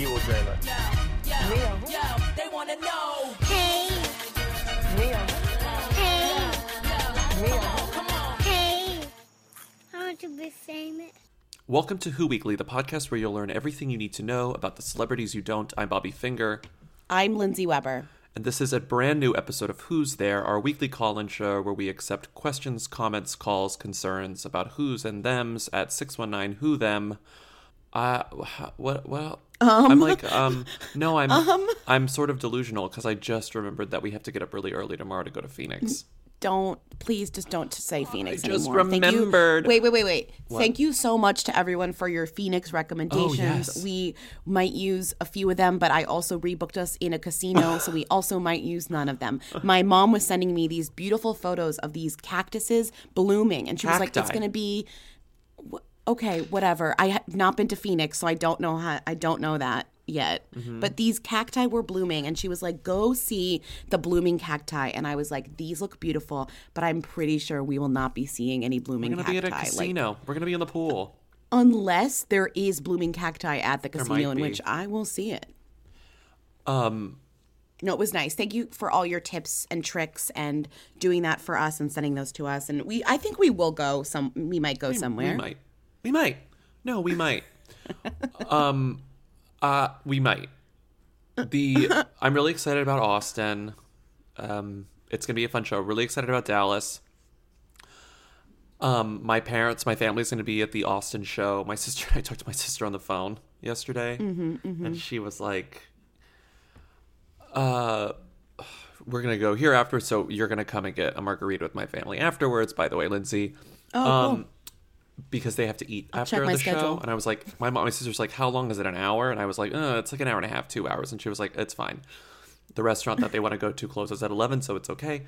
Iwo Jima. They wanna know. Hey, hey, hey. I want to be famous. Welcome to Who Weekly, the podcast where you'll learn everything you need to know about the celebrities you don't. I'm Bobby Finger, I'm Lindsay Weber. and this is a brand new episode of Who's There, our weekly call-in show where we accept questions, comments, calls, concerns about who's and them's at 619 Who Them. Uh, what? Well, I'm like, um, no, I'm, I'm sort of delusional because I just remembered that we have to get up really early tomorrow to go to Phoenix. Don't please just don't say Phoenix I just anymore. Thank you- remembered. Wait, wait, wait, wait. Thank you so much to everyone for your Phoenix recommendations. Oh, yes. We might use a few of them, but I also rebooked us in a casino, so we also might use none of them. My mom was sending me these beautiful photos of these cactuses blooming, and she was like, "It's going to be." Okay, whatever. I have not been to Phoenix, so I don't know how. I don't know that yet. Mm-hmm. But these cacti were blooming, and she was like, "Go see the blooming cacti." And I was like, "These look beautiful, but I'm pretty sure we will not be seeing any blooming We're gonna cacti." be at a Like, casino. We're gonna be in the pool. unless there is blooming cacti at the casino, in which I will see it. Um, No, it was nice. Thank you for all your tips and tricks and doing that for us and sending those to us. And we, I think we will go some. We might go somewhere. We might. We might. No, we might. um, uh, we might. The I'm really excited about Austin. Um, it's gonna be a fun show. Really excited about Dallas. Um, my parents, my family's gonna be at the Austin show. My sister, I talked to my sister on the phone yesterday, and she was like, "Uh." We're gonna go here after, so you're gonna come and get a margarita with my family afterwards. By the way, Lindsay, Oh, cool. Because they have to eat check after the schedule. show. And I was like, my mom, and my sister's like, how long is it? An hour? And I was like, uh, it's like an hour and a half, two hours. And she was like, it's fine. The restaurant that they want to go to closes at eleven, so it's okay.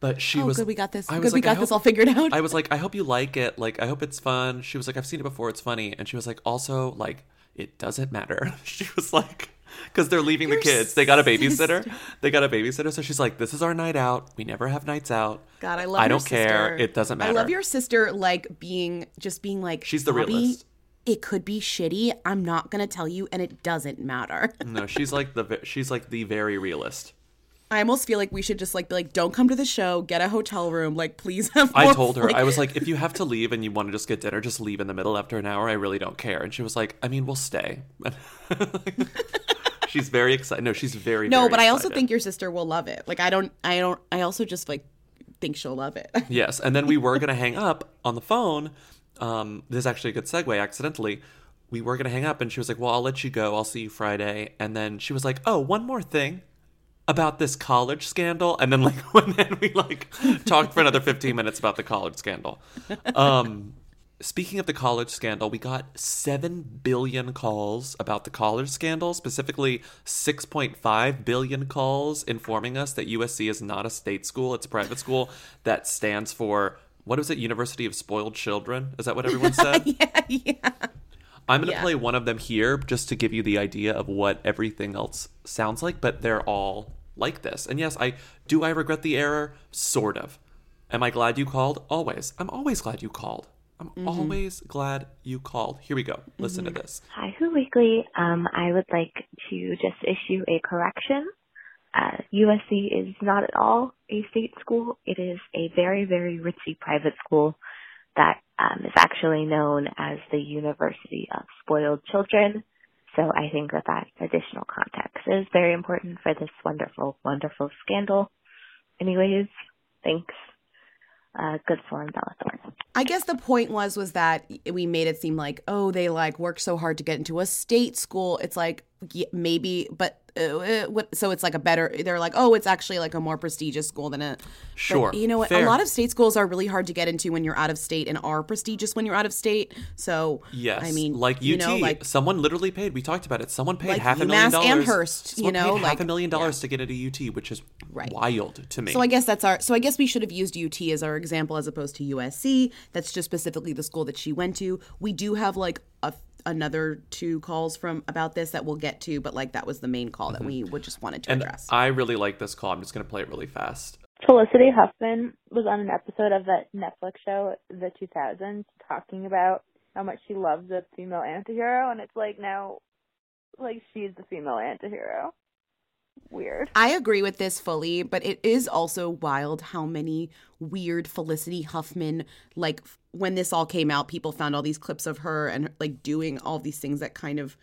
But she Oh, was good, we got this. I Good, was we like, I got this all figured out. I was like, I hope you like it. Like, I hope it's fun. She was like, I've seen it before. It's funny. And she was like, also, like, it doesn't matter. she was like, because they're leaving the kids. They got a babysitter. They got a babysitter. So she's like, this is our night out. We never have nights out. God, I love. I don't care. sister. It doesn't matter. I love your sister, like being just being like She's the realist. It could be shitty. I'm not gonna tell you, and it doesn't matter. No, she's like the she's like the very realist. I almost feel like we should just like be like, don't come to the show, get a hotel room, like please have. I told her, like- I was like, if you have to leave and you want to just get dinner, just leave in the middle after an hour. I really don't care. And she was like, I mean, we'll stay. she's very excited. No, she's very no, very but I also excited. think your sister will love it. Like I don't, I don't, I also just like think she'll love it. yes. And then we were gonna hang up on the phone. Um, this is actually a good segue. Accidentally, we were gonna hang up, and she was like, "Well, I'll let you go. I'll see you Friday." And then she was like, "Oh, one more thing." About this college scandal, and then like when then we like talked for another fifteen minutes about the college scandal. Um, Speaking of the college scandal, we got 7 billion calls about the college scandal, specifically 6.5 billion calls informing us that USC is not a state school, it's a private school that stands for what is it? University of Spoiled Children? Is that what everyone said? yeah, yeah. I'm going to Yeah. play one of them here just to give you the idea of what everything else sounds like, but they're all like this. And yes, I do I regret the error? Sort of. Am I glad you called? Always. I'm always glad you called. I'm Mm-hmm. always glad you called. Here we go. Listen to this. Hi, Who Weekly. Um, I would like to just issue a correction. Uh, USC is not at all a state school. It is a very, very ritzy private school that um, is actually known as the University of Spoiled Children. So I think that that additional context is very important for this wonderful, wonderful scandal. Anyways, thanks. Uh, good form, Bella Thorne. I guess the point was was that we made it seem like oh they like worked so hard to get into a state school. It's like yeah, maybe, but uh, uh, what? So it's like a better. They're like oh it's actually like a more prestigious school than a. but Sure. you know what? Fair. A lot of state schools are really hard to get into when you're out of state and are prestigious when you're out of state. So Yes. I mean like UT, you know like someone literally paid. We talked about it. Someone paid Like half a million dollars. Amherst, you know, paid half a million dollars to get into UT, which is Right. wild to me. So I guess that's our. So I guess we should have used UT as our example as opposed to USC. That's just specifically the school that she went to. We do have like a, another two calls from about this that we'll get to, but like that was the main call that mm-hmm. we would just wanted to and address. I really like this call. I'm just going to play it really fast. Felicity Huffman was on an episode of that Netflix show, The 2000s, talking about how much she loves a female antihero, and it's like now like she's the female antihero. Weird. I agree with this fully, but it is also wild how many weird Felicity Huffman, like when this all came out, people found all these clips of her and like doing all these things that kind of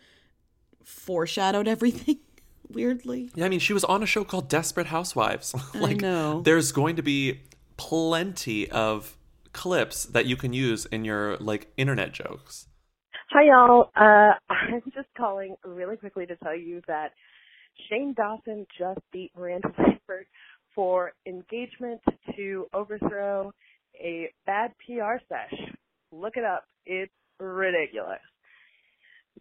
foreshadowed everything weirdly. Yeah, I mean, she was on a show called Desperate Housewives. like, know. There's going to be plenty of clips that you can use in your like internet jokes. Hi, y'all. Uh, I'm just calling really quickly to tell you that Shane Dawson just beat Miranda Lambert for engagement to overthrow a bad PR sesh. Look it up. It's ridiculous.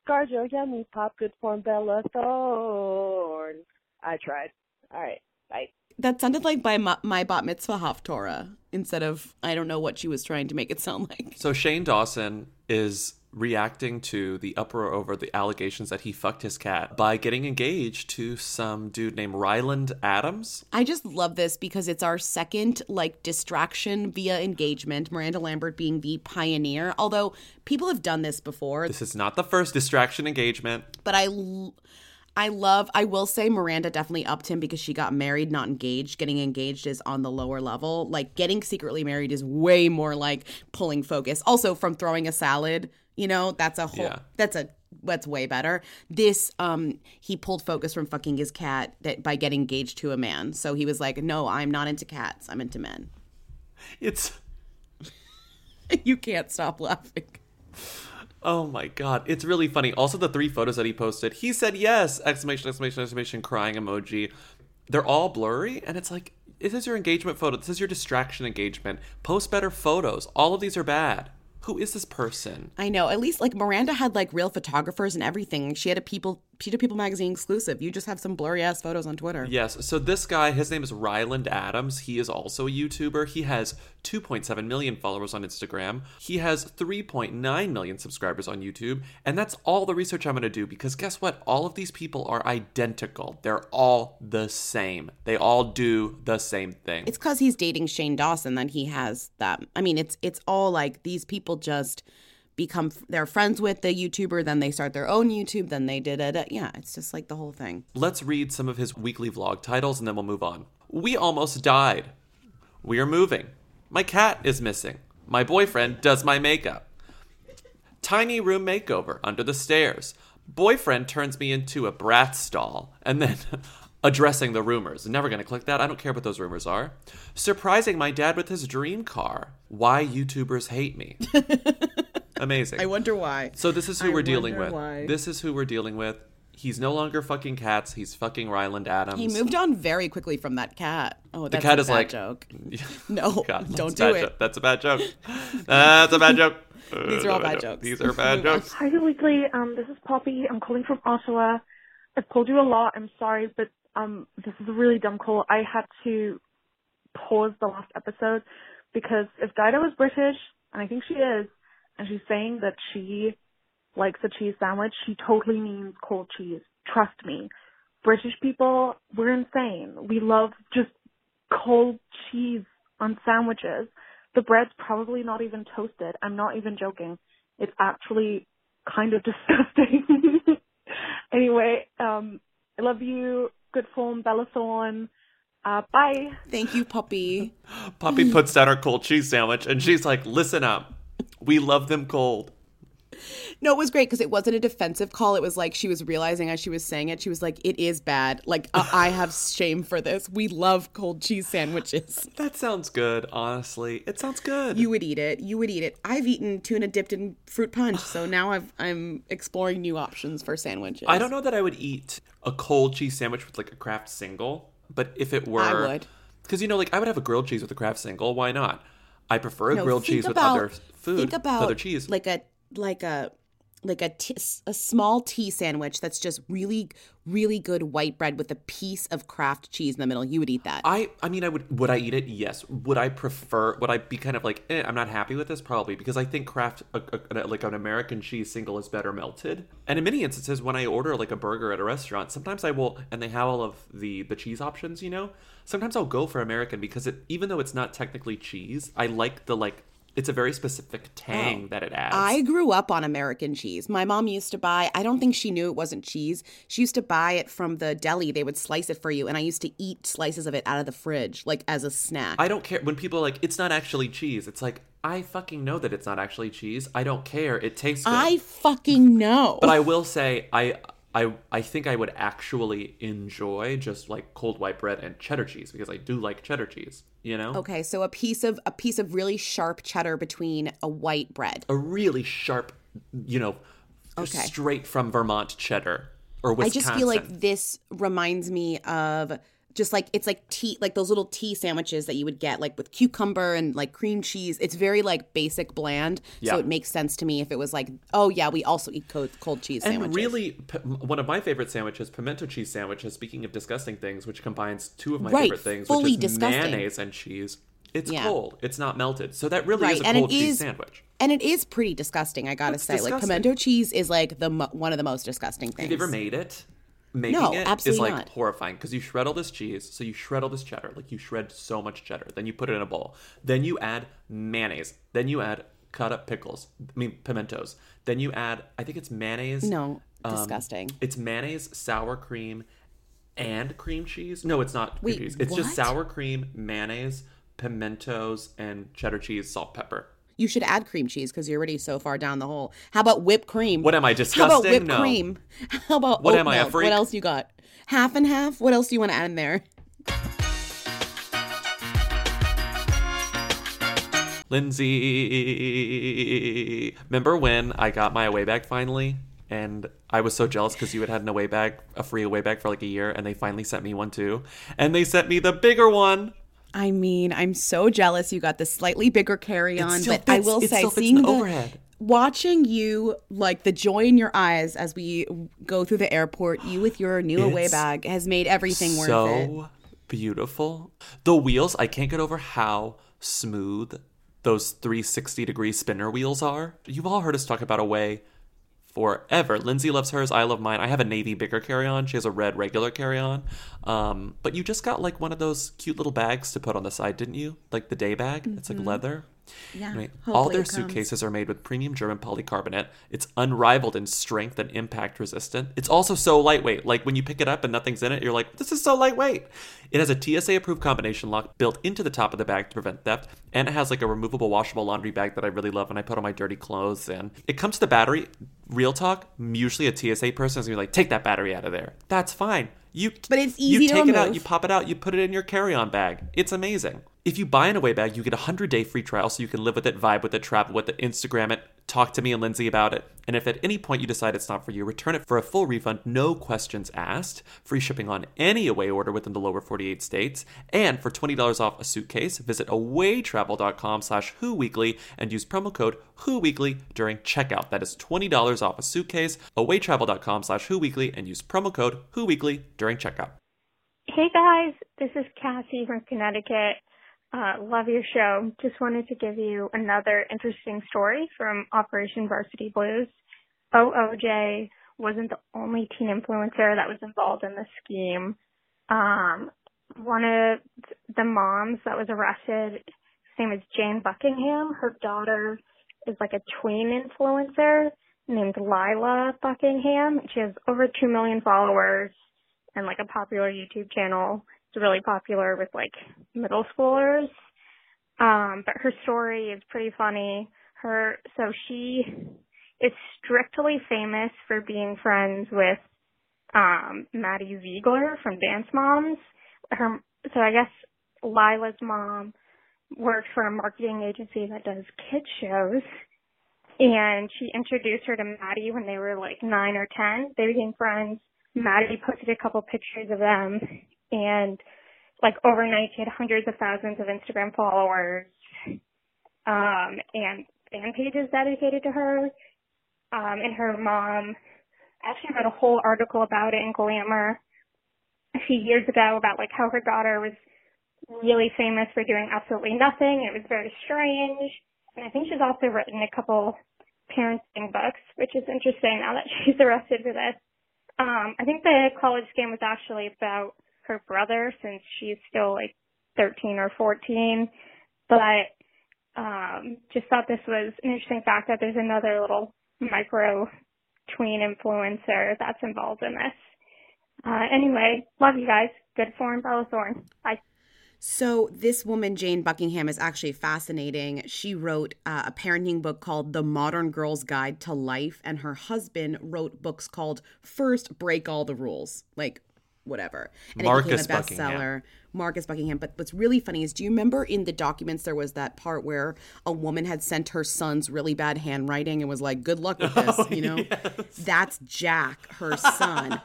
Garjo, yummy, pop good form, Bella Thorne. I tried. All right. Bye. That sounded like by my, my bat mitzvah Haftorah instead of I don't know what she was trying to make it sound like. So Shane Dawson is reacting to the uproar over the allegations that he fucked his cat by getting engaged to some dude named Ryland Adams. I just love this because it's our second like distraction via engagement. Miranda Lambert being the pioneer, although people have done this before. This is not the first distraction engagement. but I l- I love I will say Miranda definitely upped him because she got married not engaged. Getting engaged is on the lower level. Like getting secretly married is way more like pulling focus. Also from throwing a salad, you know, that's a whole Yeah. that's a that's way better. This um he pulled focus from fucking his cat that by getting engaged to a man. So he was like, "No, I'm not into cats. I'm into men." It's you can't stop laughing. oh my god, it's really funny. Also the three photos that he posted, he said yes! Exclamation, exclamation, exclamation, crying emoji. They're all blurry, and it's like, this is your engagement photo. This is your distraction engagement. Post better photos. All of these are bad. Who is this person? I know. At least like Miranda had like real photographers and everything. She had a people a People magazine exclusive. You just have some blurry ass photos on Twitter. Yes. So this guy, his name is Ryland Adams. He is also a YouTuber. He has 2.7 million followers on Instagram. He has 3.9 million subscribers on YouTube. And that's all the research I'm going to do because guess what? All of these people are identical. They're all the same. They all do the same thing. It's because he's dating Shane Dawson that he has that. I mean, it's it's all like these people just become they're friends with the YouTuber, then they start their own YouTube, then they did it. Yeah, it's just like the whole thing. Let's read some of his weekly vlog titles and then we'll move on. We almost died. We are moving. My cat is missing. My boyfriend does my makeup. Tiny room makeover under the stairs. Boyfriend turns me into a Bratz doll. And then addressing the rumors. Never gonna click that. I don't care what those rumors are. Surprising my dad with his dream car. Why YouTubers hate me. Amazing. I wonder why. So this is who I we're dealing wonder with. why. This is who we're dealing with. He's no longer fucking cats. He's fucking Ryland Adams. He moved on very quickly from that cat. Oh, The that's cat a is bad like joke. No, God, that's don't a do bad it. joke. That's a bad joke. That's a bad joke. These are all bad jokes. These are bad jokes. Hi, Weekly. Um, this is Poppy. I'm calling from Ottawa. I've called you a lot. I'm sorry, but um, this is a really dumb call. I had to pause the last episode because if Dido is British, and I think she is, and she's saying that she likes a cheese sandwich, she totally means cold cheese. Trust me. British people, we're insane. We love just cold cheese on sandwiches. The bread's probably not even toasted. I'm not even joking. It's actually kind of disgusting. anyway, um, I love you. Good form, Bella Thorne. Uh, bye. Thank you, puppy. Poppy puts down her cold cheese sandwich and she's like, listen up. We love them cold. No, it was great because it wasn't a defensive call. It was like she was realizing as she was saying it, she was like, "It is bad. Like I I have shame for this. We love cold cheese sandwiches. That sounds good, honestly. It sounds good. You would eat it. You would eat it. I've eaten tuna dipped in fruit punch, so now I've, I'm exploring new options for sandwiches. I don't know that I would eat a cold cheese sandwich with like a Kraft single, but if it were, I would. because you know, like I would have a grilled cheese with a Kraft single. Why not? I prefer a No, grilled cheese with other food, Think about other cheese. like a like a like a t- a small tea sandwich that's just really really good white bread with a piece of Kraft cheese in the middle. You would eat that. I, I mean, I would. Would I eat it? Yes. Would I prefer? Would I be kind of like, eh, I'm not happy with this? Probably because I think Kraft, a, a, like an American cheese single, is better melted. And in many instances, when I order like a burger at a restaurant, sometimes I will, and they have all of the the cheese options. You know, sometimes I'll go for American because it, even though it's not technically cheese, I like the like It's a very specific tang oh. that it adds. Oh. I grew up on American cheese. My mom used to buy, I don't think she knew it wasn't cheese. She used to buy it from the deli. They would slice it for you, and I used to eat slices of it out of the fridge, like as a snack. I don't care when people are like it's not actually cheese. It's like I fucking know that it's not actually cheese. I don't care. It tastes good. I fucking know. But I will say I I I think I would actually enjoy just like cold white bread and cheddar cheese because I do like cheddar cheese, you know? okay, so a piece of a piece of really sharp cheddar between a white bread. A really sharp, you know, Okay. straight from Vermont cheddar or Wisconsin. I just feel like this reminds me of just like it's like tea like those little tea sandwiches that you would get like with cucumber and like cream cheese. It's very like basic bland. Yeah. So it makes sense to me if it was like, oh yeah, we also eat cold, cold cheese and sandwiches. really, p- one of my favorite sandwiches, pimento cheese sandwiches. Speaking of disgusting things, which combines two of my Right, favorite things, which is disgusting. mayonnaise and cheese. It's Yeah. cold. It's not melted. So that really Right, is a and cold cheese is- sandwich. and it is pretty disgusting. I gotta It's say, like pimento cheese is like the mo- one of the most disgusting things. Have you ever made it? Making No, it is like not. horrifying because you shred all this cheese, so you shred all this cheddar, like you shred so much cheddar, then you put it in a bowl, then you add mayonnaise, then you add cut up pickles, I mean pimentos, then you add, I think it's mayonnaise. No, um, disgusting. It's mayonnaise, sour cream, and cream cheese. No, it's not cream cheese. It's just sour cream, mayonnaise, pimentos, and cheddar cheese, salt, pepper. You should add cream cheese because you're already so far down the hole. How about whipped cream? What am I disgusting? How about whipped No. cream? How about What am I, a milk? freak? What else you got? Half and half. What else do you want to add in there? Lindsay, remember when I got my away bag finally? And I was so jealous because you had had an away bag, a free away bag for like a year, and they finally sent me one too. And they sent me the bigger one. I mean, I'm so jealous you got the slightly bigger carry-on, still but I will say, fits seeing the the overhead. watching you, like the joy in your eyes as we go through the airport, you with your new away bag has made everything worth it. so beautiful. The wheels, I can't get over how smooth those 360 degree spinner wheels are. You've all heard us talk about away forever. Lindsay loves hers. I love mine. I have a navy bigger carry on. She has a red regular carry on. Um, but you just got like one of those cute little bags to put on the side, didn't you? Like the day bag. It's like leather. Yeah, Anyway, all their suitcases are made with premium German polycarbonate. It's unrivaled in strength and impact resistant. It's also so lightweight. Like when you pick it up and nothing's in it, you're like, this is so lightweight. It has a TSA approved combination lock built into the top of the bag to prevent theft. And it has like a removable washable laundry bag that I really love when I put all my dirty clothes in. It comes to the battery. Real talk, usually a TSA person is gonna be like, take that battery out of there. That's fine. You But it's you easy to take it out, you pop it out, you put it in your carry-on bag. It's amazing. If you buy an away bag, you get a 100-day free trial so you can live with it, vibe with it, travel with it, Instagram it, talk to me and Lindsay about it. And if at any point you decide it's not for you, return it for a full refund, no questions asked. Free shipping on any away order within the lower 48 states. And for $20 off a suitcase, visit awaytravel.com slash whoweekly and use promo code whoweekly during checkout. That is $20 off a suitcase, awaytravel.com slash whoweekly and use promo code whoweekly during checkout. Hey guys, this is Cassie from Connecticut. Uh, love your show. Just wanted to give you another interesting story from Operation Varsity Blues. OOJ wasn't the only teen influencer that was involved in the scheme. Um, one of the moms that was arrested, his name is Jane Buckingham. Her daughter is like a tween influencer named Lila Buckingham. She has over 2 million followers and like a popular YouTube channel. It's really popular with like middle schoolers. Um, but her story is pretty funny. Her so she is strictly famous for being friends with um Maddie Ziegler from Dance Moms. Her so I guess Lila's mom works for a marketing agency that does kid shows and she introduced her to Maddie when they were like nine or ten. They became friends. Maddie posted a couple pictures of them and like overnight she had hundreds of thousands of Instagram followers um and fan pages dedicated to her. Um and her mom actually wrote a whole article about it in Glamour a few years ago about like how her daughter was really famous for doing absolutely nothing. It was very strange. And I think she's also written a couple parenting books, which is interesting now that she's arrested for this. Um, I think the college scam was actually about her brother since she's still like 13 or 14. But um, just thought this was an interesting fact that there's another little micro tween influencer that's involved in this. Uh, anyway, love you guys. Good form, Bella Thorne. Bye. So this woman, Jane Buckingham, is actually fascinating. She wrote uh, a parenting book called The Modern Girl's Guide to Life, and her husband wrote books called First Break All the Rules, like whatever. And Marcus it became a Buckingham. Marcus Buckingham. But what's really funny is, do you remember in the documents there was that part where a woman had sent her son's really bad handwriting and was like, "Good luck with this," oh, you know? That's Jack, her son.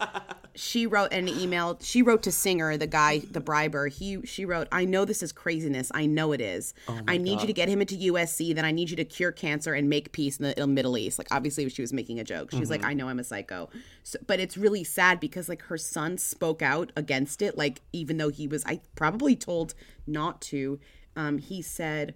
she wrote an email. She wrote to Singer, the guy, the briber. He she wrote, "I know this is craziness. I know it is. Oh I need you to get him into USC. Then I need you to cure cancer and make peace in the in the Middle East." Like obviously she was making a joke. She was like, mm-hmm. "I know I'm a psycho," so, but it's really sad because like her son spoke out against it. Like even though he was, I probably told not to. Um, he said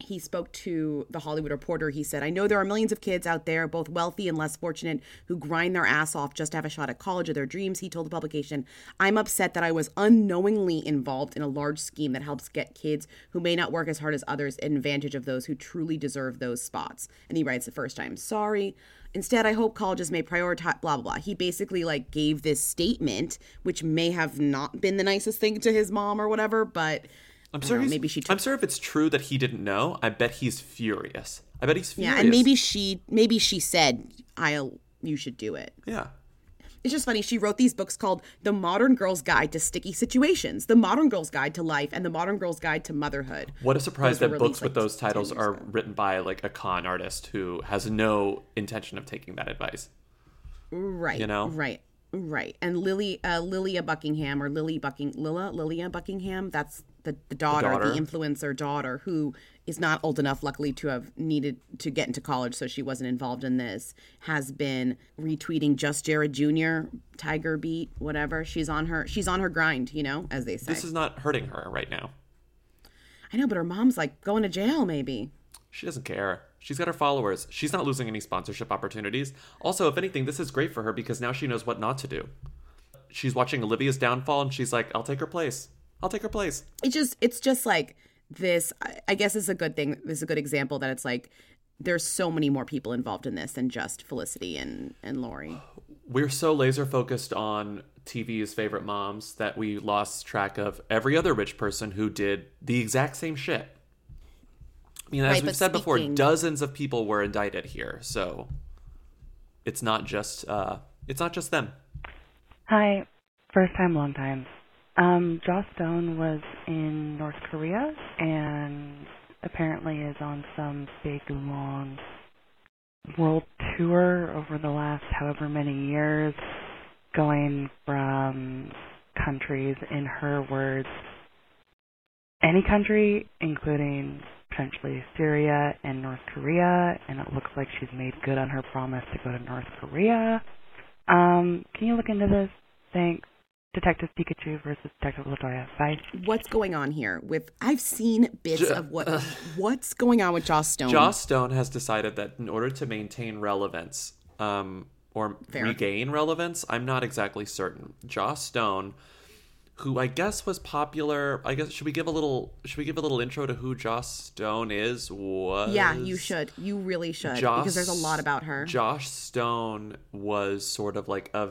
he spoke to the Hollywood Reporter. He said, I know there are millions of kids out there, both wealthy and less fortunate, who grind their ass off just to have a shot at college or their dreams. He told the publication, I'm upset that I was unknowingly involved in a large scheme that helps get kids who may not work as hard as others an advantage of those who truly deserve those spots. And he writes the first time, sorry. Instead, I hope colleges may prioritize blah blah blah. He basically like gave this statement, which may have not been the nicest thing to his mom or whatever, but I'm sure know, maybe she took I'm sure if it's true that he didn't know, I bet he's furious. I bet he's furious. Yeah, and maybe she maybe she said, "I'll you should do it." Yeah. It's just funny. She wrote these books called The Modern Girl's Guide to Sticky Situations, The Modern Girl's Guide to Life, and The Modern Girl's Guide to Motherhood. What a surprise that books released, with those titles are ago. written by like a con artist who has no intention of taking that advice. Right. You know? Right. Right. And Lily uh Lilia Buckingham or Lily Bucking Lilla Lilia Buckingham, that's the, the daughter, the, daughter. influencer daughter who is not old enough luckily to have needed to get into college so she wasn't involved in this has been retweeting just Jared Jr. Tiger Beat whatever she's on her she's on her grind you know as they say This is not hurting her right now. I know but her mom's like going to jail maybe She doesn't care. She's got her followers. She's not losing any sponsorship opportunities. Also, if anything, this is great for her because now she knows what not to do. She's watching Olivia's downfall and she's like, I'll take her place. I'll take her place. it's just it's just like this I- guess it's a good thing this is a good example that it's like there's so many more people involved in this than just felicity and and lori We're so laser focused on TV's favorite moms that we lost track of every other rich person who did the exact same shit. I mean, as Right, we've but said before, dozens of people were indicted here, so it's not just uh, it's not just them. Hi, first time, long time. Um, Joss Stone was in North Korea and apparently is on some big long world tour over the last however many years, going from countries, in her words, any country, including potentially Syria and North Korea, and it looks like she's made good on her promise to go to North Korea. Um, can you look into this? Thanks. Detective Pikachu versus Detective Latoya. Bye. what's going on here with i've seen bits Ju- of what what's going on with joss stone Joss Stone has decided that in order to maintain relevance um, or Fair. regain relevance, I'm not exactly certain. Joss Stone, who I guess was popular, I guess should we give a little should we give a little intro to who Joss Stone is? Was yeah you should you really should because there's a lot about her Joss Stone was sort of like a.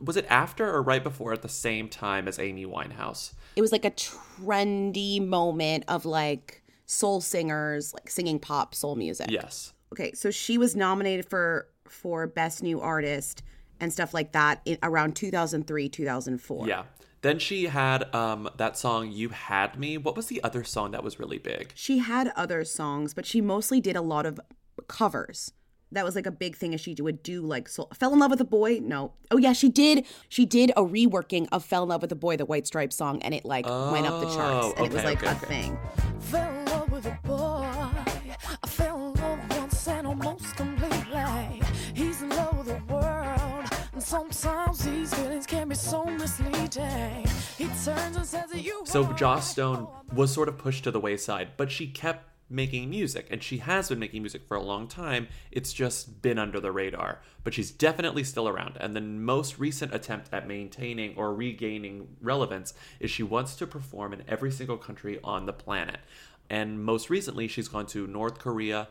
Was it after or right before at the same time as Amy Winehouse? it was like a trendy moment of like soul singers like singing pop soul music Yes. okay so she was nominated for for best new artist and stuff like that in around 2003 2004 Yeah. Then she had um that song "You Had Me." What was the other song that was really big? she had other songs but she mostly did a lot of covers that was like a big thing as she would do like soul fell in love with a boy no oh yeah she did she did a reworking of fell in love with a boy the white stripes song and it like went up the charts Oh, and it was like okay, a okay. thing So Joss Stone was sort of pushed to the wayside, but she kept making music and she has been making music for a long time. It's just been under the radar, but she's definitely still around. And the most recent attempt at maintaining or regaining relevance is she wants to perform in every single country on the planet. and most recently, she's gone to North Korea,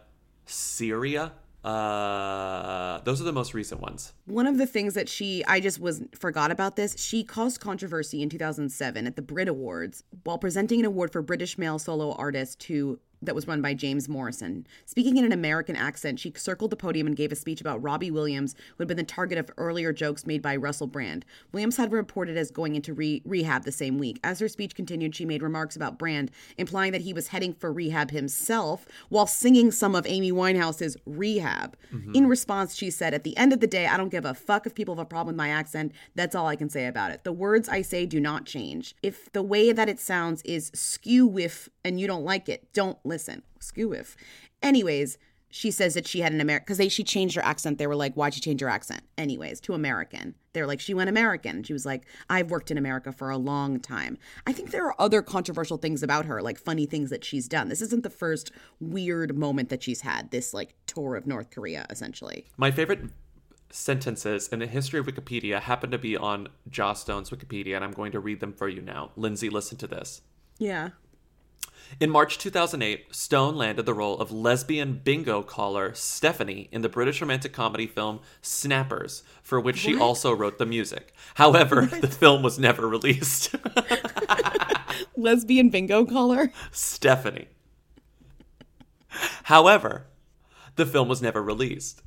Syria. Uh, those are the most recent ones. One of the things that she, I just was forgot about this. She caused controversy in 2007 at the Brit Awards while presenting an award for British male solo artist who that was run by James Morrison. Speaking in an American accent, she circled the podium and gave a speech about Robbie Williams, who had been the target of earlier jokes made by Russell Brand. Williams had reported as going into re- rehab the same week. As her speech continued, she made remarks about Brand, implying that he was heading for rehab himself while singing some of Amy Winehouse's Rehab. Mhm. In response, she said, At the end of the day, I don't give a fuck if people have a problem with my accent. That's all I can say about it. The words I say do not change. If the way that it sounds is skew with and you don't like it, don't listen. Skew with. Anyways, she says that she had an American because she changed her accent. They were like, "Why'd you change your accent?" Anyways, to American. They're like, she went American. She was like, "I've worked in America for a long time." I think there are other controversial things about her, like funny things that she's done. This isn't the first weird moment that she's had. This like tour of North Korea, essentially. My favorite sentences in the history of Wikipedia happen to be on Joss Stone's Wikipedia, and I'm going to read them for you now. Lindsay, listen to this. Yeah. In March 2008, Stone landed the role of lesbian bingo caller Stephanie in the British romantic comedy film Snappers, for which she What? also wrote the music. However, the film was never released. Lesbian bingo caller. Stephanie. However, the film was never released.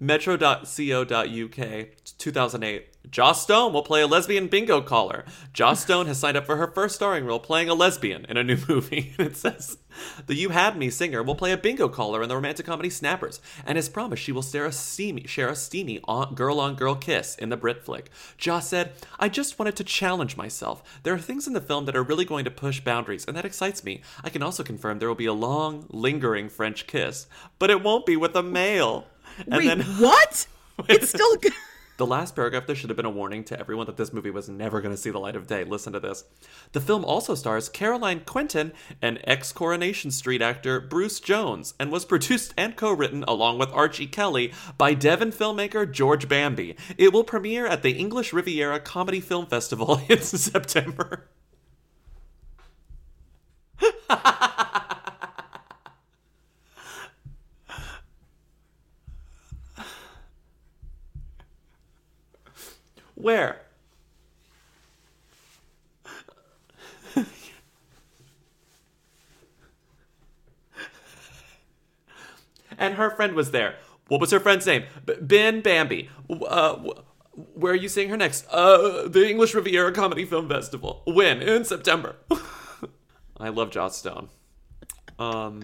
Metro.co.uk 2008. Joss Stone will play a lesbian bingo caller. Joss Stone has signed up for her first starring role playing a lesbian in a new movie. And it says, The You Had Me singer will play a bingo caller in the romantic comedy Snappers and has promised she will share a steamy, share a steamy girl on girl kiss in the Brit flick. Joss said, I just wanted to challenge myself. There are things in the film that are really going to push boundaries, and that excites me. I can also confirm there will be a long, lingering French kiss, but it won't be with a male. And Wait, what? It's still good. The last paragraph, there should have been a warning to everyone that this movie was never going to see the light of day. Listen to this. The film also stars Caroline Quentin and ex Coronation Street actor Bruce Jones and was produced and co written, along with Archie Kelly, by Devon filmmaker George Bambi. It will premiere at the English Riviera Comedy Film Festival in September. Where? and her friend was there. What was her friend's name? B- ben Bambi. Uh, where are you seeing her next? Uh, the English Riviera Comedy Film Festival. When? In September. I love Joss Stone. Um,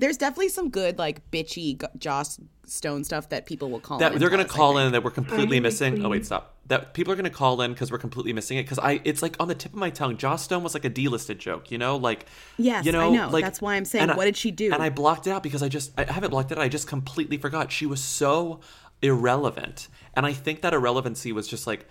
There's definitely some good like bitchy G- Joss Stone stuff that people will call. that in they're gonna Joss, I call in that we're completely Right, missing. Oh wait, stop. That people are gonna call in because we're completely missing it. Because I, it's like on the tip of my tongue. Joss Stone was like a Dlisted joke, you know, like Yes, you know, I know. Like, That's why I'm saying, and I- what did she do? And I blocked it out because I just I haven't blocked it. out. I just completely forgot. She was so irrelevant, and I think that irrelevancy was just like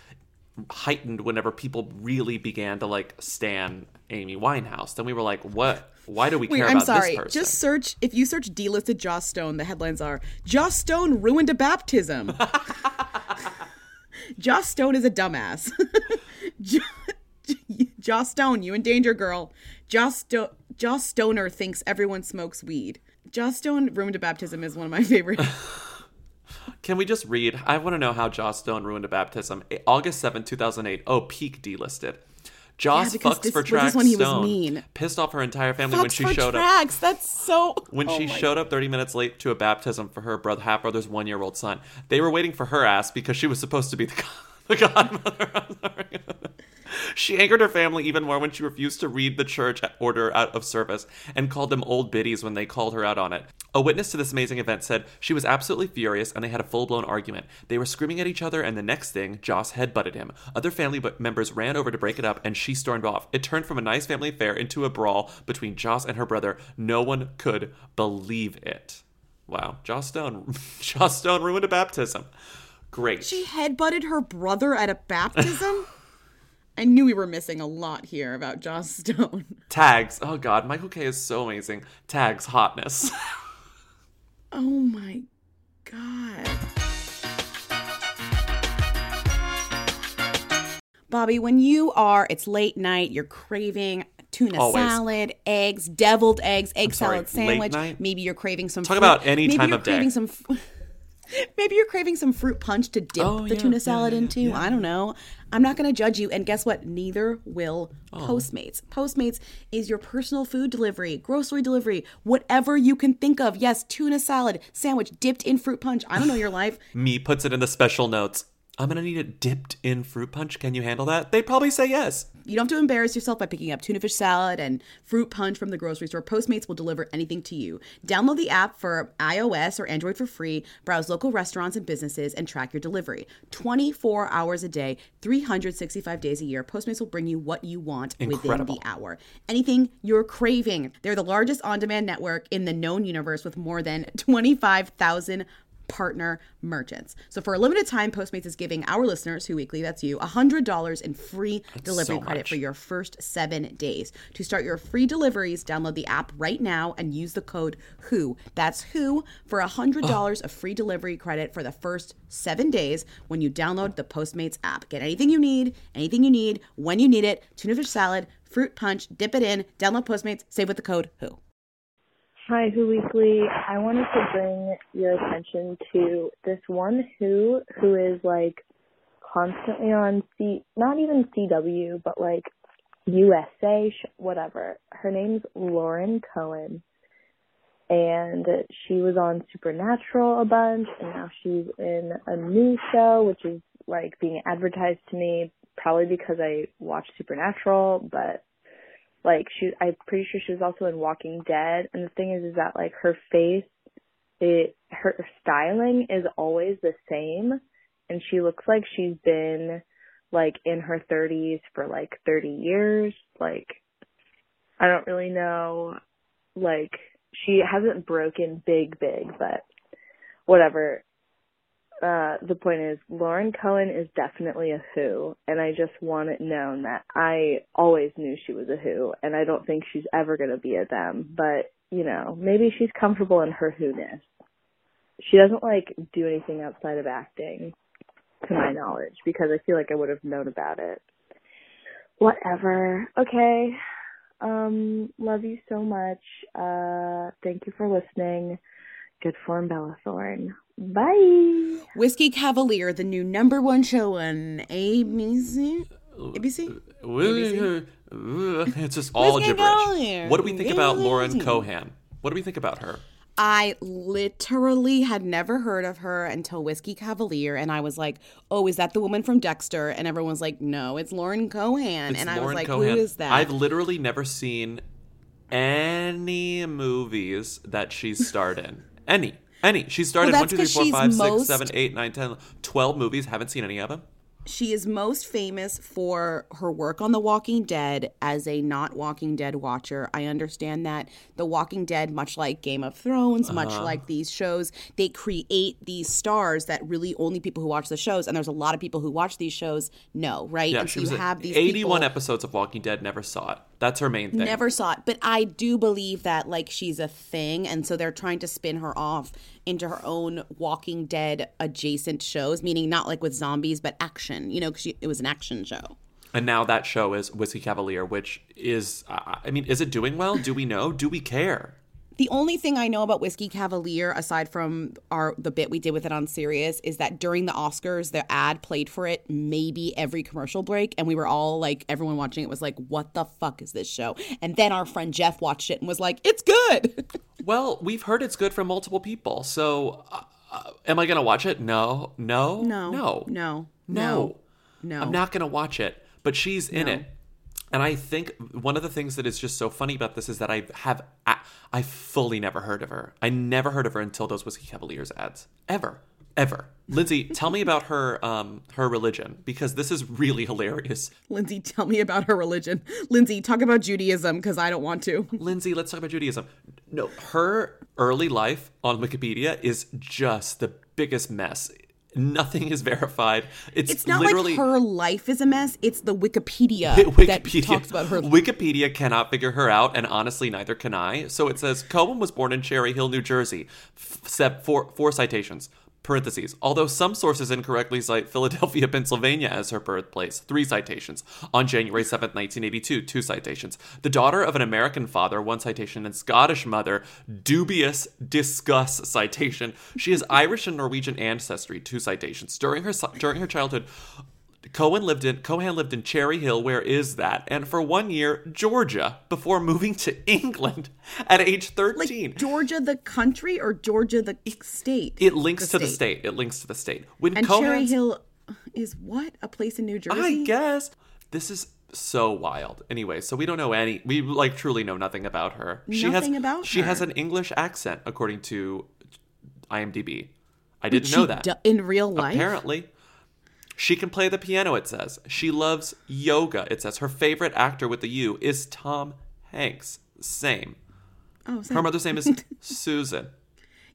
heightened whenever people really began to like stan Amy Winehouse. Then we were like, what? Why do we Wait, care I'm about sorry. this person? Just search if you search Dlisted Joss Stone, the headlines are Joss Stone ruined a baptism. Joss Stone is a dumbass. Jo- Joss Stone, you in danger, girl. Joss, Sto- Joss Stoner thinks everyone smokes weed. Joss Stone ruined a baptism is one of my favorite. Can we just read? I want to know how Joss Stone ruined a baptism. August 7, 2008. Oh, peak Dlisted. Joss Yeah, fucks this for was- this tracks when he was Stone. mean. Pissed off her entire family when she showed up. tracks. That's so. When oh she showed up 30 minutes late to a baptism for her brother, half brother's one year old son, they were waiting for her ass because she was supposed to be the, the godmother. She angered her family even more when she refused to read the church order out of service and called them old biddies when they called her out on it. A witness to this amazing event said she was absolutely furious and they had a full blown argument. They were screaming at each other, and the next thing, Joss headbutted him. Other family members ran over to break it up, and she stormed off. It turned from a nice family affair into a brawl between Joss and her brother. No one could believe it. Wow, Joss Stone, Joss Stone ruined a baptism. Great. She headbutted her brother at a baptism? I knew we were missing a lot here about Joss Stone. Tags. Oh God, Michael K is so amazing. Tags hotness. Oh my god. Bobby, when you are, it's late night, you're craving tuna Always. salad, eggs, deviled eggs, egg sorry, salad sandwich. late night? Maybe you're craving some. Talk fruit- about any maybe time you're of day. craving Some, f- maybe you're craving some fruit punch to dip Oh, the yeah, tuna salad yeah, into. yeah. I don't know. I'm not going to judge you. And guess what? Neither will Oh. Postmates. Postmates is your personal food delivery, grocery delivery, whatever you can think of. Yes, tuna salad, sandwich dipped in fruit punch. I don't know your life. Me puts it in the special notes. I'm gonna need it dipped in fruit punch. Can you handle that? They'd probably say yes. You don't have to embarrass yourself by picking up tuna fish salad and fruit punch from the grocery store. Postmates will deliver anything to you. Download the app for iOS or Android for free, browse local restaurants and businesses, and track your delivery. 24 hours a day, 365 days a year, Postmates will bring you what you want Incredible. within the hour. Anything you're craving. They're the largest on demand network in the known universe with more than 25,000 partner merchants. So for a limited time, Postmates is giving our listeners, who weekly, that's you, $100 in free delivery so credit much. for your first seven days. To start your free deliveries, download the app right now and use the code WHO. That's WHO for $100 of free delivery credit for the first seven days when you download the Postmates app. Get anything you need, anything you need, when you need it. Tuna fish salad, fruit punch, dip it in, download Postmates, save with the code WHO. Hi, Who Weekly. I wanted to bring your attention to this one Who who is like constantly on C, not even CW, but like USA, whatever. Her name's Lauren Cohan, and she was on Supernatural a bunch, and now she's in a new show, which is like being advertised to me, probably because I watch Supernatural, but like she I'm pretty sure she was also in Walking Dead. And the thing is is that like her face it her styling is always the same. And she looks like she's been like in her 30s for like 30 years. Like I don't really know like she hasn't broken big big but whatever uh, the point is, Lauren Cohan is definitely a Who, and I just want it known that I always knew she was a Who, and I don't think she's ever going to be a them. But you know, maybe she's comfortable in her Who-ness. She doesn't like do anything outside of acting, to my knowledge, because I feel like I would have known about it. Whatever. Okay. Um, love you so much. Uh, thank you for listening. Good form, Bella Thorne. Bye. Whiskey Cavalier, the new number one show on ABC. ABC? It's just all Whiskey gibberish. Cavalier. What do we think about Lauren Cohan? What do we think about her? I literally had never heard of her until Whiskey Cavalier, and I was like, "Oh, is that the woman from Dexter?" And everyone was like, "No, it's Lauren Cohan." It's and I Lauren was like, Cohan. "Who is that?" I've literally never seen any movies that she's starred in. Any. Any. She started Well, 1, 2, 3, 4, 5, 'cause she's 6, 7, 8, 9, 10, 12 movies. Haven't seen any of them. She is most famous for her work on The Walking Dead as a not Walking Dead watcher. I understand that The Walking Dead, much like Game of Thrones, much Uh-huh. like these shows, they create these stars that really only people who watch the shows, and there's a lot of people who watch these shows know, right? Yeah, and she so was you in have these 81 people- episodes of Walking Dead, never saw it. That's her main thing. Never saw it, but I do believe that like she's a thing, and so they're trying to spin her off into her own Walking Dead adjacent shows, meaning not like with zombies, but action. You know, because it was an action show. And now that show is Whiskey Cavalier, which is, I mean, is it doing well? Do we know? Do we care? The only thing I know about Whiskey Cavalier, aside from our the bit we did with it on Sirius, is that during the Oscars, the ad played for it maybe every commercial break, and we were all like, everyone watching it was like, "What the fuck is this show?" And then our friend Jeff watched it and was like, "It's good." Well, we've heard it's good from multiple people. So, uh, uh, am I going to watch it? No. No. No. No. No. No. No. I'm not going to watch it. But she's in No. it. And I think one of the things that is just so funny about this is that I have I, I fully never heard of her. I never heard of her until those Whiskey Cavaliers ads. Ever. Ever. Lindsay, tell me about her um her religion because this is really hilarious. Lindsay, tell me about her religion. Lindsay, talk about Judaism because I don't want to. Lindsay, let's talk about Judaism. No, her early life on Wikipedia is just the biggest mess. Nothing is verified. It's, It's not literally like her life is a mess. It's the Wikipedia, that talks about her. Wikipedia cannot figure her out, and honestly, neither can I. So it says Cohan was born in Cherry Hill, New Jersey. F- four, four citations. Parentheses. Although some sources incorrectly cite Philadelphia, Pennsylvania as her birthplace, three citations. On January 7, 1982, two citations. The daughter of an American father, one citation, and Scottish mother, dubious discuss citation. She has Irish and Norwegian ancestry, two citations. During her during her childhood, Cohan lived in Cohan lived in Cherry Hill, where is that? And for one year, Georgia, before moving to England at age thirteen. Georgia the country or Georgia the state? It links to the state. It links to the state. When and Cherry Hill is what? A place in New Jersey? I guess this is so wild. Anyway, so we don't know any. We like truly know nothing about her. she Nothing has, about She her. has an English accent, according to IMDb. I didn't She know that. in real life? Apparently. She can play the piano, it says. She loves yoga, it says. Her favorite actor with the U is Tom Hanks. Same. Oh, same. Her mother's name is Susan.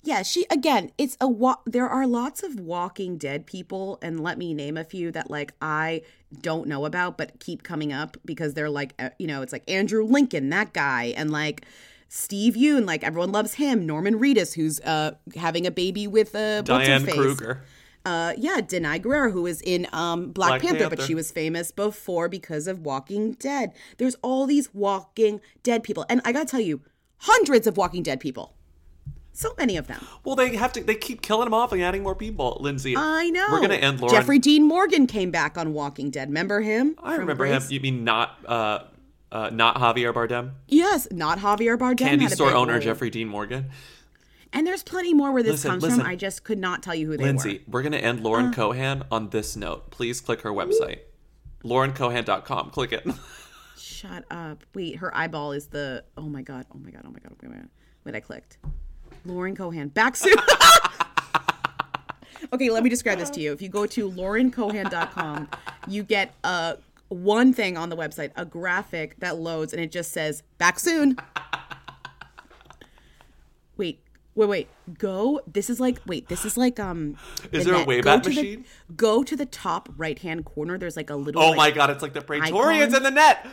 Yeah, she again, it's a wa- there are lots of walking dead people and let me name a few that like I don't know about but keep coming up because they're like uh, you know, it's like Andrew Lincoln, that guy and like Steve Yeun, like everyone loves him. Norman Reedus, who's uh having a baby with uh what's her Diane? Kruger. Uh, yeah, Danai Gurira, who was in um, Black, Black Panther, but she was famous before because of Walking Dead. There's all these Walking Dead people, and I gotta tell you, hundreds of Walking Dead people. So many of them. Well, they have to. They keep killing them off and adding more people. Lindsay, I know. We're gonna end Lauren. Jeffrey Dean Morgan came back on Walking Dead. Remember him? I remember him. You mean not uh, uh, not Javier Bardem? Yes, not Javier Bardem. Candy store owner role. Jeffrey Dean Morgan. And there's plenty more where this Listen, comes listen. from. I just could not tell you who they Lindsay, were. Lindsay, we're gonna end Lauren Uh. Cohan on this note. Please click her website, laurencohan.com. Click it. Shut up. Wait, her eyeball is the. Oh my god. Oh my god. Oh my god. Wait, wait, wait. I clicked. Lauren Cohan. Back soon. okay, let me describe this to you. If you go to laurencohan.com, you get a one thing on the website, a graphic that loads, and it just says "back soon." Wait, wait, wait. Go. This is like. Wait, this is like. Um. Is the there a net. Wayback Go to the- Machine? go to the top right hand corner. There's like a little. oh like, my god, it's like the Praetorians icon. in the net.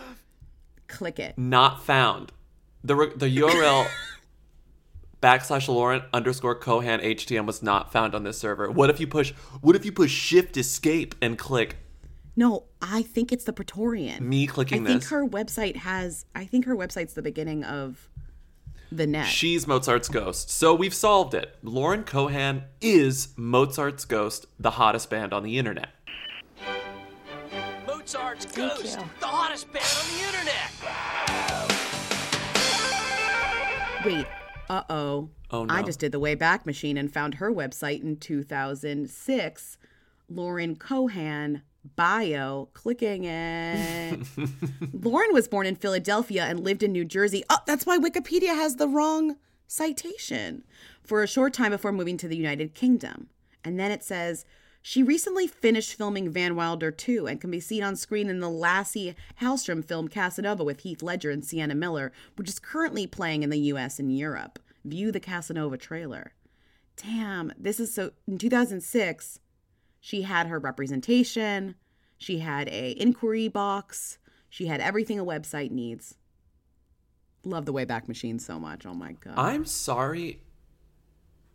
Click it. Not found. The the URL backslash Lauren underscore Cohan HTM was not found on this server. What if you push? What if you push Shift Escape and click No, I think it's the Praetorian. me clicking I think this? her website has. I think her website's the beginning of the net. She's Mozart's ghost. So we've solved it. Lauren Cohan is Mozart's ghost, the hottest band on the internet. Mozart's Ghost, the hottest band on the internet. Wait. Uh oh. Oh, no. I just did the Wayback Machine and found her website in 2006. Lauren Cohan bio. Clicking it. Lauren was born in Philadelphia and lived in New Jersey. Oh, that's why Wikipedia has the wrong citation. For a short time before moving to the United Kingdom. And then it says she recently finished filming Van Wilder 2 and can be seen on screen in the Lasse Hallstrom film Casanova with Heath Ledger and Sienna Miller, which is currently playing in the US and Europe. View the Casanova trailer. Damn, this is so in 2006 she had her representation, she had a inquiry box, she had everything a website needs. Love the Wayback Machine so much. Oh my god. I'm sorry.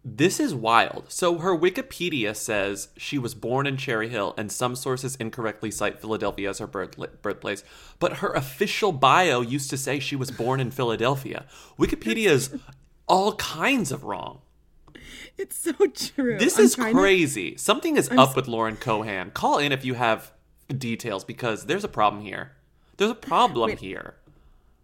This is wild. So her Wikipedia says she was born in Cherry Hill, and some sources incorrectly cite Philadelphia as her birth, birthplace. But her official bio used to say she was born in Philadelphia. Wikipedia is all kinds of wrong. It's so true. This I'm is trying to- crazy. Something is I'm up s- with Lauren Cohan. Call in if you have details because there's a problem here. There's a problem Wait. here.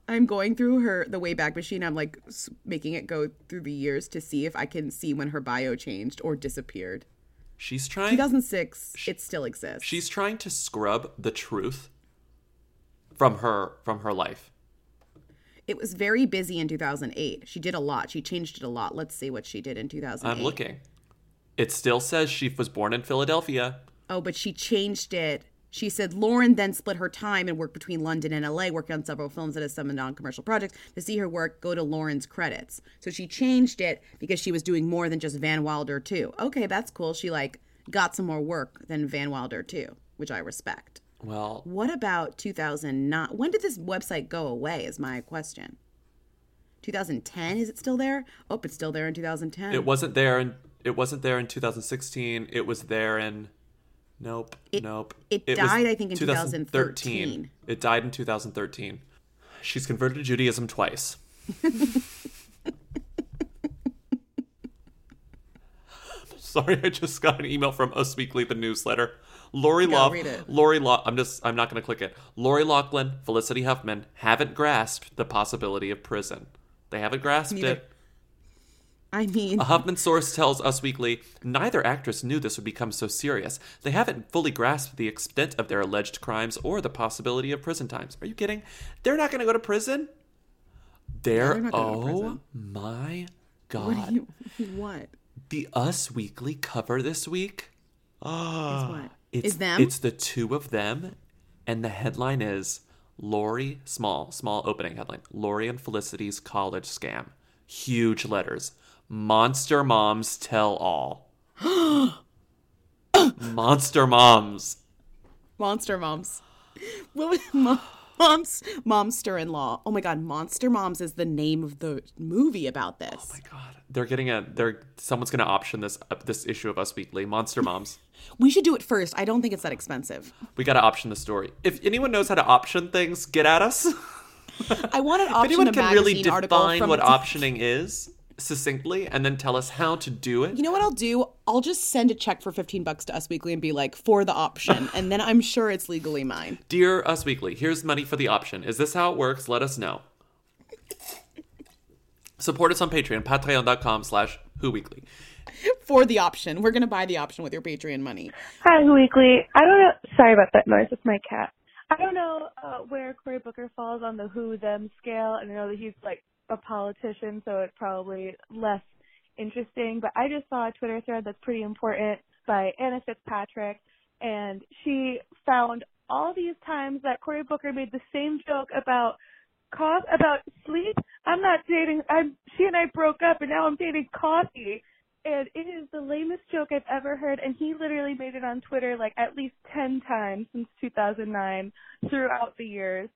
I'm going through her the Wayback Machine. I'm like making it go through the years to see if I can see when her bio changed or disappeared. She's trying 2006, it still exists. She's trying to scrub the truth from her from her life. It was very busy in 2008. She did a lot. She changed it a lot. Let's see what she did in 2008. I'm looking. It still says she was born in Philadelphia. Oh, but she changed it. She said Lauren then split her time and worked between London and LA, working on several films and some non-commercial projects. To see her work, go to Lauren's credits. So she changed it because she was doing more than just Van Wilder 2. Okay, that's cool. She like got some more work than Van Wilder 2, which I respect. Well, What about 2009? When did this website go away? Is my question. 2010? Is it still there? Oh, it's still there in 2010. it wasn't there in It wasn't there in 2016. It was there in. Nope. nope. it was died, I think, in 2013. It died in 2013. She's converted to Judaism twice. Sorry, I just got an email from Us Weekly, the newsletter. Lori read. Lori Laugh. I'm just, I'm not going to click it. Lori Loughlin, Felicity Huffman haven't grasped the possibility of prison. They haven't grasped Neither- it. I mean, A Huffman source tells Us Weekly neither actress knew this would become so serious. They haven't fully grasped the extent of their alleged crimes or the possibility of prison times. Are you kidding? They're not going to go to prison. They're, they're go to oh prison. my god! what do you what? The Us Weekly cover this week. Ah, what? It's, Is them? It's the two of them, and the headline is Lori. Small, small opening headline. Lori and Felicity's college scam. Huge letters. Monster moms tell all. Monster moms. Monster Moms. What was Mo- Moms Momster in Law? Oh my god, Monster Moms is the name of the movie about this. Oh my god. They're getting a. They're someone's going to option this uh, this issue of Us Weekly. Monster moms. We should do it first. I don't think it's that expensive. We got to option the story. If anyone knows how to option things, get at us. I want an if anyone can really define what optioning is succinctly and then tell us how to do it You know what I'll do? I'll just send a check for 15 bucks to Us Weekly and be like, for the option. and then I'm sure it's legally mine. dear us weekly here's money for the option is this how it works let us know support us on patreon patreon.com slash who weekly For the option. We're going to buy the option with your Patreon money. Hi, Who Weekly. I don't know. Sorry about that noise. It's my cat. I don't know uh, where Cory Booker falls on the who them scale, and I know that he's like a politician, so it's probably less interesting. But I just saw a Twitter thread that's pretty important by Anna Fitzpatrick, and she found all these times that Cory Booker made the same joke about cough about sleep. I'm not dating. I'm. She and I broke up, and now I'm dating coffee. And it is the lamest joke I've ever heard. And he literally made it on Twitter like at least 10 times since 2009 throughout the years.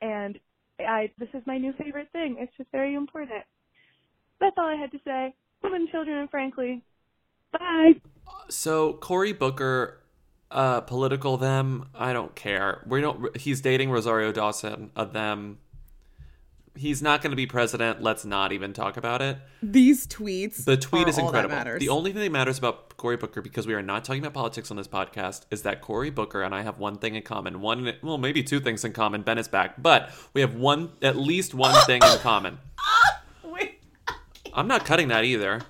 And I, this is my new favorite thing. It's just very important. That's all I had to say. Women, children, and frankly, bye. so cory booker uh political them i don't care we don't he's dating rosario dawson a them he's not going to be president let's not even talk about it These tweets. The tweet is incredible. The only thing that matters about Cory Booker, because we are not talking about politics on this podcast, is that Cory Booker and I have one thing in common. One, well, maybe two things in common. Ben is back, but we have one, at least one thing in common. I'm not cutting that either.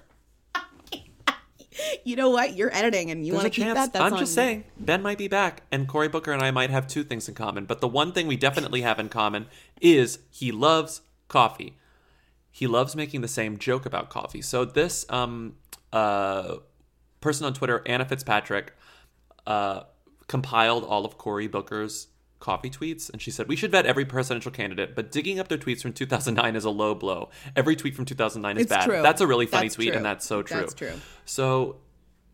You know what? You're editing and you want to keep chance. that. That's I'm just you. saying, Ben might be back, and Cory Booker and I might have two things in common. But the one thing we definitely have in common is he loves coffee. He loves making the same joke about coffee. So this um uh person on Twitter, Anna Fitzpatrick, uh, compiled all of Cory Booker's coffee tweets, and she said we should vet every presidential candidate, but digging up their tweets from 2009 is a low blow. Every tweet from 2009 is It's bad. true. That's a really funny That's tweet, true. and that's so true. That's true. So,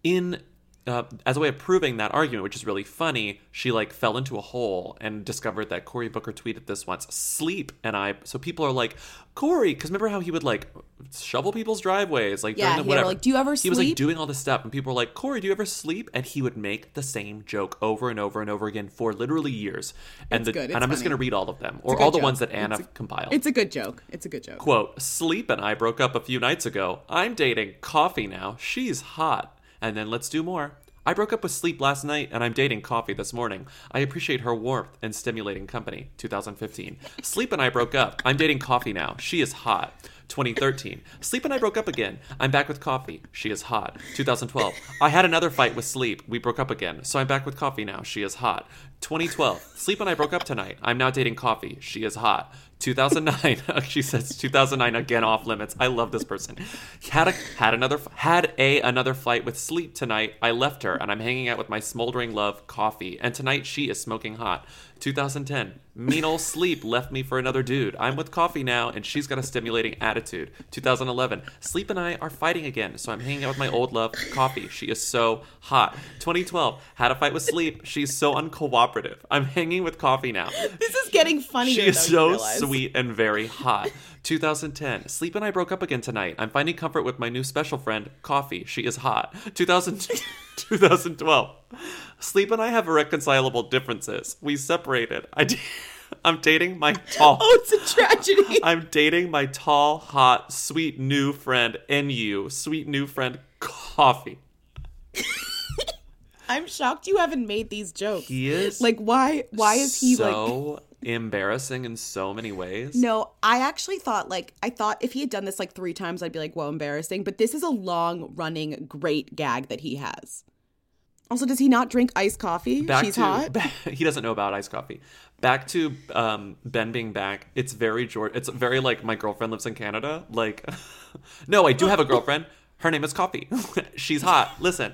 in uh, as a way of proving that argument, which is really funny, she like fell into a hole and discovered that Cory Booker tweeted this once: "Sleep." And I, so people are like, Cory, because remember how he would like shovel people's driveways, like Yeah, the whatever. like, "Do you ever Sleep? He was like doing all this stuff, and people were like, Cory, do you ever sleep? And he would make the same joke over and over and over again for literally years. And It's the, good. It's and I'm just going to read all of them, or all the joke. ones that Anna It's a- compiled. It's a good joke. It's a good joke. Quote, Sleep and I broke up a few nights ago. I'm dating Coffee now. She's hot. And then let's do more. I broke up with Sleep last night and I'm dating Coffee this morning. I appreciate her warmth and stimulating company. 2015. Sleep and I broke up. I'm dating Coffee now. She is hot. 2013. Sleep and I broke up again. I'm back with Coffee. She is hot. 2012. I had another fight with Sleep. We broke up again. So I'm back with Coffee now. She is hot. 2012. Sleep and I broke up tonight. I'm now dating Coffee. She is hot. 2009. she says 2009 again off limits. I love this person. Had a had another had a another fight with Sleep tonight. I left her and I'm hanging out with my smoldering love Coffee. And tonight she is smoking hot. 2010. Mean old Sleep left me for another dude. I'm with Coffee now and she's got a stimulating attitude. 2011. Sleep and I are fighting again, so I'm hanging out with my old love Coffee. She is so hot. 2012. Had a fight with Sleep. She's so uncooperative. I'm hanging with Coffee now. This is getting funnier. She is so sweet and very hot. 2010. Sleep and I broke up again tonight. I'm finding comfort with my new special friend, Coffee. She is hot. 2000, 2012. Sleep and I have irreconcilable differences. We separated. I'm dating my tall. Oh, it's a tragedy. I'm dating my tall, hot, sweet new friend, NU. Sweet new friend, Coffee. I'm shocked you haven't made these jokes. He is Like why why is he like so embarrassing in so many ways? No, I actually thought like I thought if he had done this like 3 times I'd be like, "Whoa, embarrassing." But this is a long running great gag that he has. Also, does he not drink iced coffee? Back She's to, hot. he doesn't know about iced coffee. Back to um, Ben being back. It's very George. It's very like my girlfriend lives in Canada. Like, no, I do have a girlfriend. Her name is Coffee. She's hot. Listen,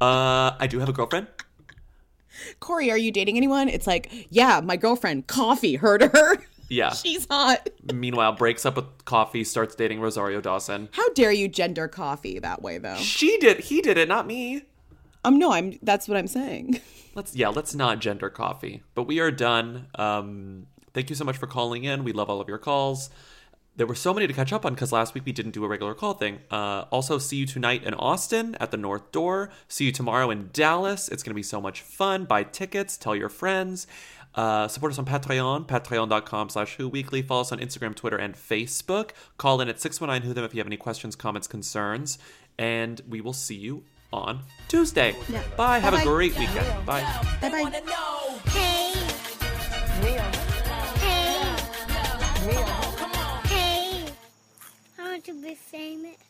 uh, I do have a girlfriend. Cory, are you dating anyone? It's like, yeah, my girlfriend, Coffee. Heard her? Yeah. She's hot. Meanwhile, breaks up with Coffee, starts dating Rosario Dawson. How dare you gender Coffee that way though? She did. He did it, not me. Um, no, I'm. That's what I'm saying. Let's yeah, let's not gender coffee. But we are done. Um, thank you so much for calling in. We love all of your calls. There were so many to catch up on because last week we didn't do a regular call thing. Uh, also, see you tonight in Austin at the North Door. See you tomorrow in Dallas. It's going to be so much fun. Buy tickets. Tell your friends. Uh, support us on Patreon, patreon.com slash Who Weekly. Follow us on Instagram, Twitter, and Facebook. Call in at 619 Who Them if you have any questions, comments, concerns. And we will see you on Tuesday. Yeah. Bye. Have a Bye-bye. great weekend. Bye. Bye bye. Hey, to be famous?